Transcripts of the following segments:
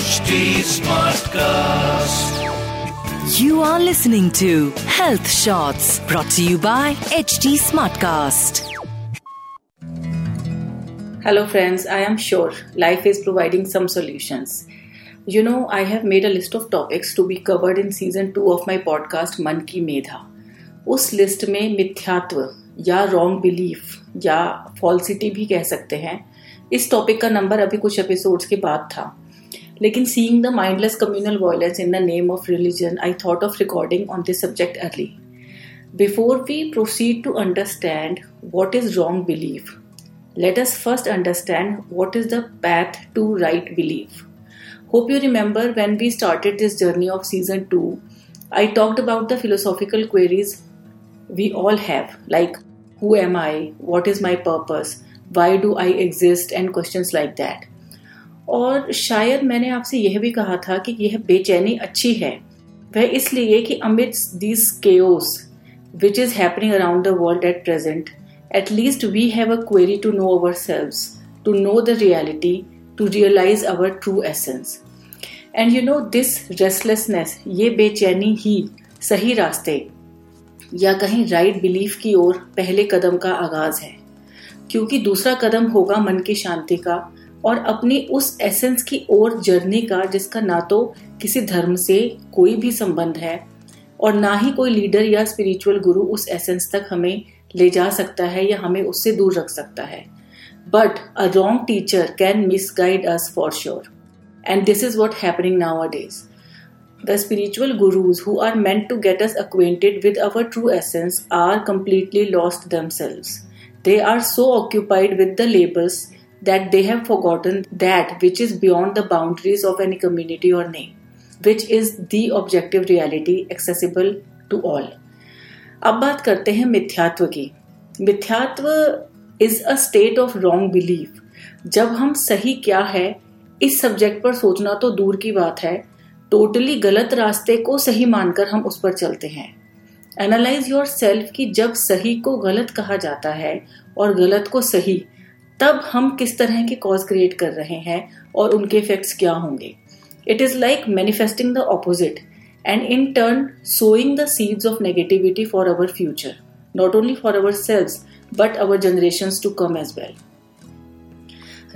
HD Smartcast. You are listening to Health Shots brought to you by HT Smartcast. Hello, friends. I am sure life is providing some solutions. You know, I have made a list of topics to be covered in season 2 of my podcast मन की मेधा उस list में मिथ्यात्व या wrong belief या falsity भी कह सकते हैं इस टॉपिक का नंबर अभी कुछ एपिसोड्स के बाद था Lekin seeing the mindless communal violence in the name of religion, I thought of recording on this subject early. Before we proceed to understand what is wrong belief, let us first understand what is the path to right belief. Hope you remember when we started this journey of season 2, I talked about the philosophical queries we all have, like who am I, what is my purpose, why do I exist, and questions like that. और शायद मैंने आपसे यह भी कहा था कि यह बेचैनी अच्छी है। वह इसलिए कि amid this chaos which is happening around the world at present least we have a query to know our selves to know the reality to realise our true essence and you know this restlessness ये बेचैनी ही सही रास्ते, या कहीं right right belief की ओर पहले कदम का आगाज़ है। क्योंकि दूसरा कदम होगा मन की शांति का और अपनी उस एसेंस की ओर जर्नी का, जिसका ना तो किसी धर्म से कोई भी संबंध है और ना ही कोई लीडर या स्पिरिचुअल गुरु उस एसेंस तक हमें ले जा सकता है या हमें उससे दूर रख सकता है। But a wrong teacher can misguide us for sure and this is what happening nowadays The spiritual gurus who are meant to get us acquainted with our true essence are completely lost themselves. They are so occupied with the labels that they have forgotten that which is beyond the boundaries of any community or name, which is the objective reality accessible to all. अब बात करते हैं मिथ्यात्व की। मिथ्यात्व is a state of wrong belief जब हम सही क्या है इस सब्जेक्ट पर सोचना तो दूर की बात है। टोटली गलत रास्ते को सही मानकर हम उस पर चलते हैं। एनालाइज योर सेल्फ की जब सही को गलत कहा जाता है और गलत को सही तब हम किस तरह के कॉज क्रिएट कर रहे हैं और उनके इफेक्ट्स क्या होंगे? It is like manifesting the opposite and in turn sowing the seeds of negativity for our future not only for our selves but our generation to come as well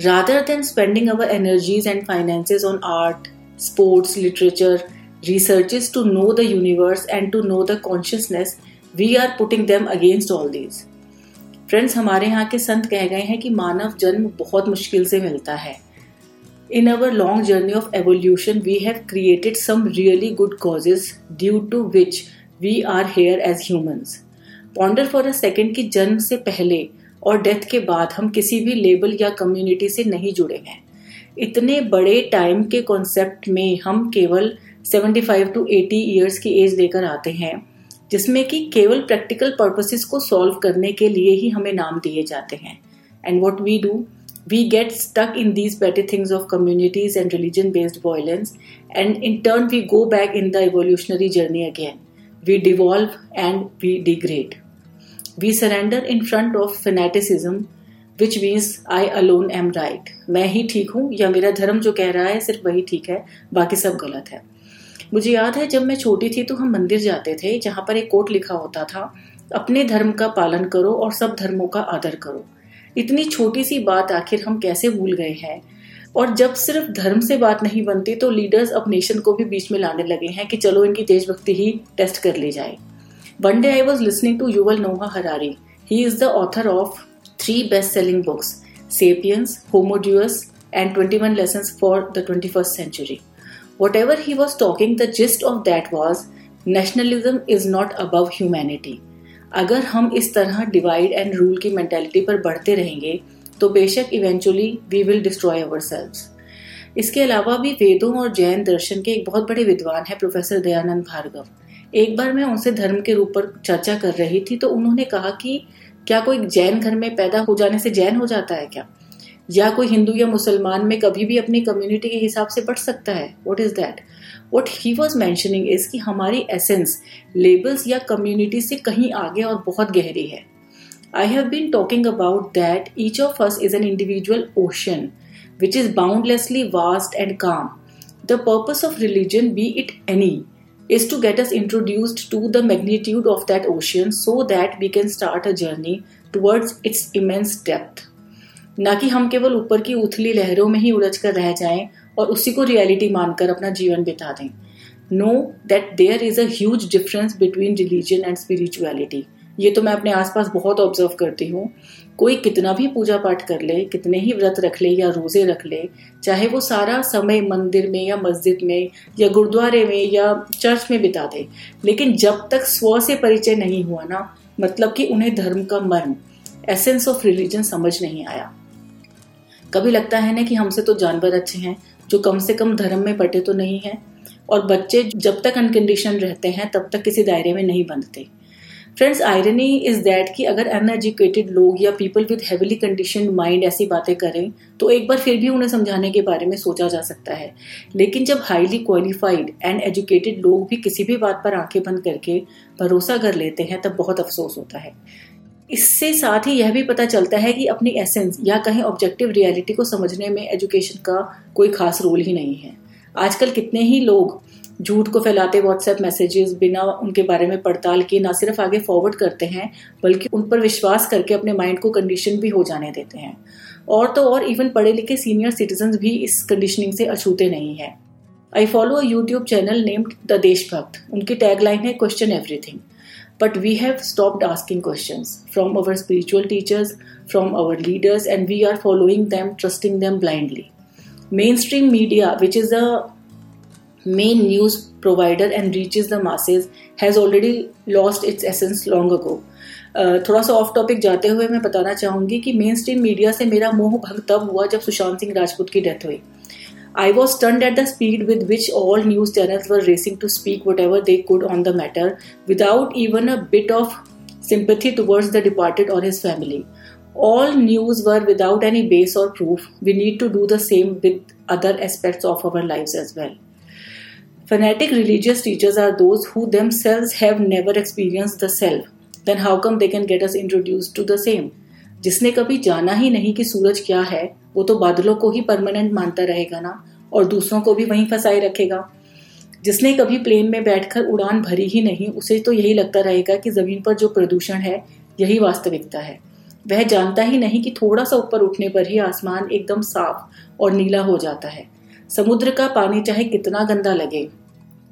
rather than spending our energies and finances on art sports literature researches to know the universe and to know the consciousness we are putting them against all these friends हमारे यहाँ के संत कह गए हैं कि मानव जन्म बहुत मुश्किल से मिलता है। In our long journey of evolution we have created some really good causes due to which we are here as humans ponder for a second की जन्म से पहले और डेथ के बाद हम किसी भी लेबल या कम्युनिटी से नहीं जुड़े हैं। इतने बड़े टाइम के कॉन्सेप्ट में हम केवल 75 टू 80 इयर्स की एज लेकर आते हैं। जिसमें कि केवल प्रैक्टिकल पर्पसेस को सॉल्व करने के लिए ही हमें नाम दिए जाते हैं। And what we do we get stuck in these better things of communities and religion based violence and in turn we go back in the evolutionary journey again we devolve and we degrade we surrender in front of fanaticism which means I alone am right मैं ही ठीक हूँ, या मेरा धर्म जो कह रहा है, सिर्फ़ वही ठीक है, बाकी सब गलत है। मुझे याद है जब मैं छोटी थी तो हम मंदिर जाते थे, जहाँ पर एक कोट लिखा होता था, अपने धर्म का पालन करो और सब धर्मों का आदर करो। इतनी छोटी सी बात आखिर हम कैसे भूल गए हैं? और जब सिर्फ़ धर्म से बात नहीं बनती तो लीडर्स अब नेशन को भी बीच में लाने लगे हैं कि चलो इनकी देशभक्ति ही टेस्ट कर ली जाए। One day I was listening to Yuval Noah Harari he is the author of three best selling books Sapiens Homo Deus and twenty one lesson for the twenty first century Whatever he was talking, the gist of that was nationalism is not above humanity. अगर हम इस तरह divide and rule की mentality पर बढ़ते रहेंगे तो बेशक eventually we will destroy our इसके अलावा भी वेदों और जैन दर्शन के एक बहुत बड़े विद्वान है प्रोफेसर दयानंद भार्गव। एक बार मैं उनसे धर्म के रूप पर चर्चा कर रही थी तो उन्होंने कहा कि क्या कोई जैन घर में पैदा हो जाने से जैन हो जाता है क्या? या कोई हिंदू या मुसलमान में कभी भी अपनी कम्युनिटी के हिसाब से बढ़ सकता है? What is that what he was mentioning is कि हमारी एसेंस लेबल्स या कम्युनिटी से कहीं आगे और बहुत गहरी है। I have been talking about that each of us is an individual ocean which is boundlessly vast and calm the purpose of religion be it any is to get us introduced to the magnitude of that ocean so that we can start a journey towards its immense depth. ना कि हम केवल ऊपर की उथली लहरों में ही उलझ कर रह जाएँ और उसी को रियलिटी मानकर अपना जीवन बिता दें। Know that there is a huge difference between religion and spirituality ये तो मैं अपने आसपास बहुत ऑब्ज़र्व करती हूँ। कोई कितना भी पूजा पाठ कर ले, कितने ही व्रत रख ले या रोज़े रख ले, चाहे वो सारा समय मंदिर में या मस्जिद में या गुरुद्वारे में या चर्च में बिता दे। लेकिन जब तक स्व से परिचय नहीं हुआ ना मतलब कि उन्हें धर्म का मर्म एसेंस ऑफ़ रिलीजन समझ नहीं आया। कभी लगता है ना कि हमसे तो जानवर अच्छे हैं, जो कम से कम धर्म में पटे तो नहीं है, और बच्चे जब तक अनकंडीशन रहते हैं, तब तक किसी दायरे में नहीं बनते। फ्रेंड्स आयरनी इज़ दैट कि अगर अनएजुकेटेड लोग या people with heavily condition mind ऐसी बातें करें तो एक बार फिर भी उन्हें समझाने के बारे में सोचा जा सकता है। लेकिन जब हाईली क्वालिफाइड एंड एजुकेटेड लोग भी किसी भी बात पर आँखें बंद करके भरोसा कर लेते हैं, तब बहुत अफसोस होता है। इससे साथ ही यह भी पता चलता है कि अपनी एसेंस या कहीं ऑब्जेक्टिव रियलिटी को समझने में एजुकेशन का कोई खास रोल ही नहीं है। आजकल कितने ही लोग झूठ को फैलाते व्हाट्सएप मैसेजेस बिना उनके बारे में पड़ताल किए ना सिर्फ़ आगे फॉरवर्ड करते हैं, बल्कि उन पर विश्वास करके अपने माइंड को कंडीशन भी हो जाने देते हैं। और तो और इवन पढ़े लिखे सीनियर सिटीजन भी इस कंडीशनिंग से अछूते नहीं है। I follow a YouTube channel named the Deshbhakt उनकी टैगलाइन है question everything But we have stopped asking questions from our spiritual teachers, from our leaders, and we are following them, trusting them blindly. Mainstream media, which is a main news provider and reaches the masses, has already lost its essence long ago. Uh, थोड़ा सा of topic जाते हुए मैं बताना चाहूँगी कि main stream media से मेरा मोह भंग तब हुआ जब सुशांत सिंह राजपूत की डेथ हुई I was stunned at the speed with which all news channels were racing to speak whatever they could on the matter without even a bit of sympathy towards the departed or his family. All news were without any base or proof. We need to do the same with other aspects of our lives as well. Fanatic religious teachers are those who themselves have never experienced the self. Then how come they can get us introduced to the same? जिसने कभी जाना ही नहीं कि सूरज क्या है वो तो बादलों को ही परमानेंट मानता रहेगा ना, और दूसरों को भी वहीं फंसाए रखेगा। जिसने कभी प्लेन में बैठकर उड़ान भरी ही नहीं, उसे तो यही लगता रहेगा कि ज़मीन पर जो प्रदूषण है, यही वास्तविकता है। वह जानता ही नहीं कि थोड़ा सा ऊपर उठने पर ही आसमान एकदम साफ़ और नीला हो जाता है। समुद्र का पानी चाहे कितना गंदा लगे,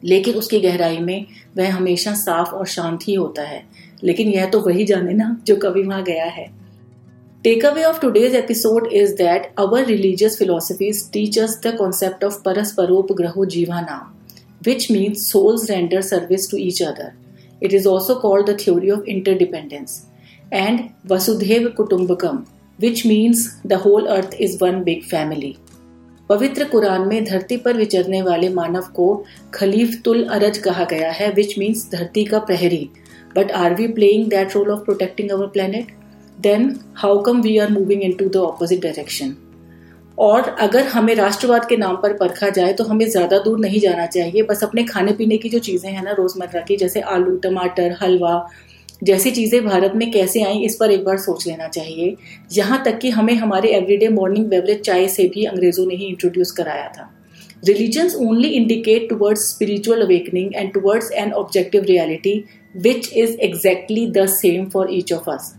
लेकिन उसकी गहराई में वह हमेशा साफ़ और शांत ही होता है। लेकिन यह तो वही जाने ना, जो कभी वहाँ गया है। Takeaway of today's episode is that our religious philosophies teach us the concept of Parasparopagraho Jivana, which means souls render service to each other. It is also called the theory of interdependence. And Vasudhaiva Kutumbakam, which means the whole earth is one big family. पवित्र कुरान में धरती पर विचरने वाले मानव को खलीफ तुल अरज कहा गया है विच मीन्स धरती का प्रहरी but are we playing that role of protecting our planet then how come we are moving into the opposite direction और अगर हमें राष्ट्रवाद के नाम पर परखा जाए तो हमें ज़्यादा दूर नहीं जाना चाहिए। बस अपने खाने पीने की जो चीज़ें हैं ना, रोज़मर्रा की, जैसे आलू, टमाटर, हलवा, जैसी चीज़ें भारत में कैसे आई, इस पर एक बार सोच लेना चाहिए। यहाँ तक कि हमें हमारे एवरीडे मॉर्निंग बेवरेज चाय से भी अंग्रेज़ों ने ही इंट्रोड्यूस कराया था। Religions only indicate towards spiritual awakening and towards an objective reality which is exactly the same for each of us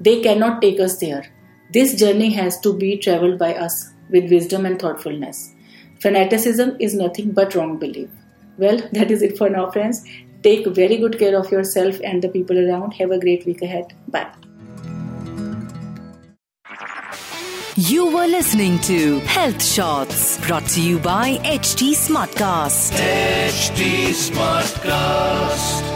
They cannot take us there. This journey has to be traveled by us with wisdom and thoughtfulness. Fanaticism is nothing but wrong belief. Well, that is it for now, friends. Take very good care of yourself and the people around. Have a great week ahead. Bye. You were listening to Health Shots brought to you by HT Smartcast. HT Smartcast.